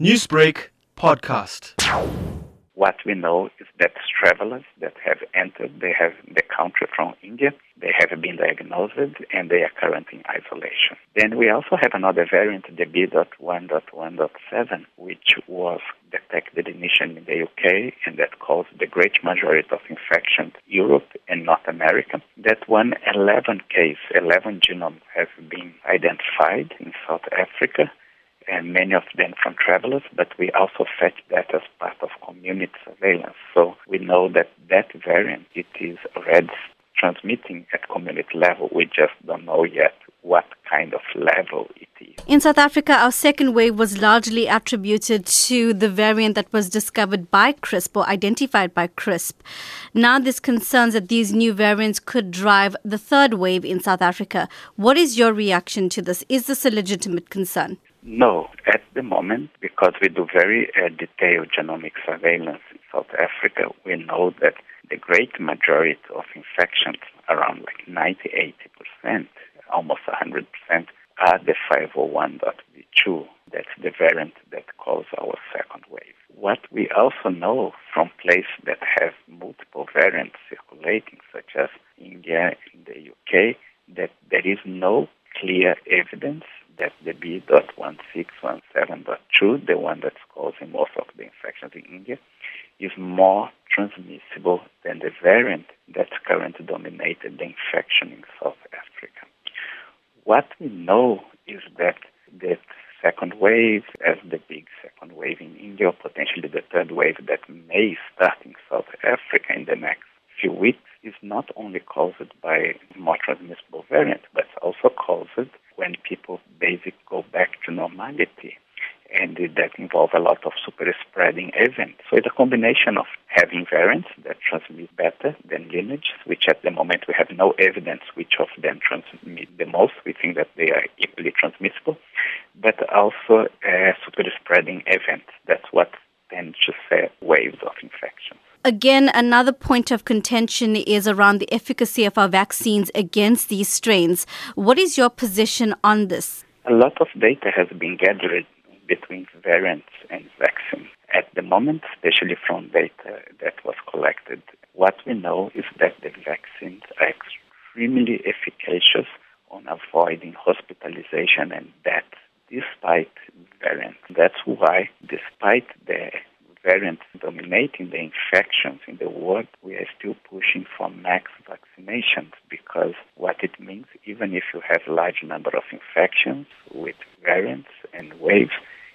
Newsbreak podcast. What we know is that travelers that have entered, they have the country from India, they have been diagnosed and they are currently in isolation. Then we also have another variant, the B.1.1.7, which was detected initially in the UK and that caused the great majority of infections in Europe and North America. That one, 11 case, 11 genomes have been identified in South Africa and many of them from travelers, but we also fetch that as part of community surveillance. So we know that that variant, it is already transmitting at community level. We just don't know yet what kind of level it is. In South Africa, our second wave was largely attributed to the variant that was discovered by KRISP or identified by KRISP. Now, there's concerns that these new variants could drive the third wave in South Africa. What is your reaction to this? Is this a legitimate concern? No, at the moment, because we do very uh, detailed genomic surveillance in South Africa, we know that the great majority of infections, around like 90 80%, almost 100%, are the 501.V2. That's the variant that caused our second wave. What we also know from places that have multiple variants circulating, such as India and the UK, that there is no clear evidence that the B.1617.2, the one that's causing most of the infections in India, is more transmissible than the variant that's currently dominated the infection in South Africa. What we know is that the second wave, as the big second wave in India, potentially the third wave that may start in South Africa in the next few weeks, is not only caused by more transmissible variant, but also caused when people go back to normality. And that involve a lot of super spreading events. So it's a combination of having variants that transmit better than lineages, which at the moment we have no evidence which of them transmit the most. We think that they are equally transmissible, but also a super spreading events. That's what tends to set waves of infection. Again, another point of contention is around the efficacy of our vaccines against these strains. What is your position on this? A lot of data has been gathered between variants and vaccine. At the moment, especially from data that was collected, what we know is that the vaccines are extremely efficacious on avoiding hospitalization and death despite variants. That's why, despite the variants dominating the infections in the world, we are still pushing for max vaccinations because what it means, even if you have large number of infections with variants and waves,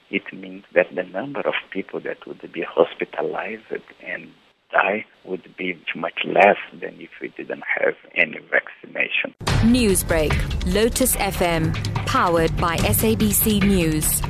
it means that the number of people that would be hospitalized and die would be much less than if we didn't have any vaccination. Newsbreak, Lotus FM, powered by SABC News.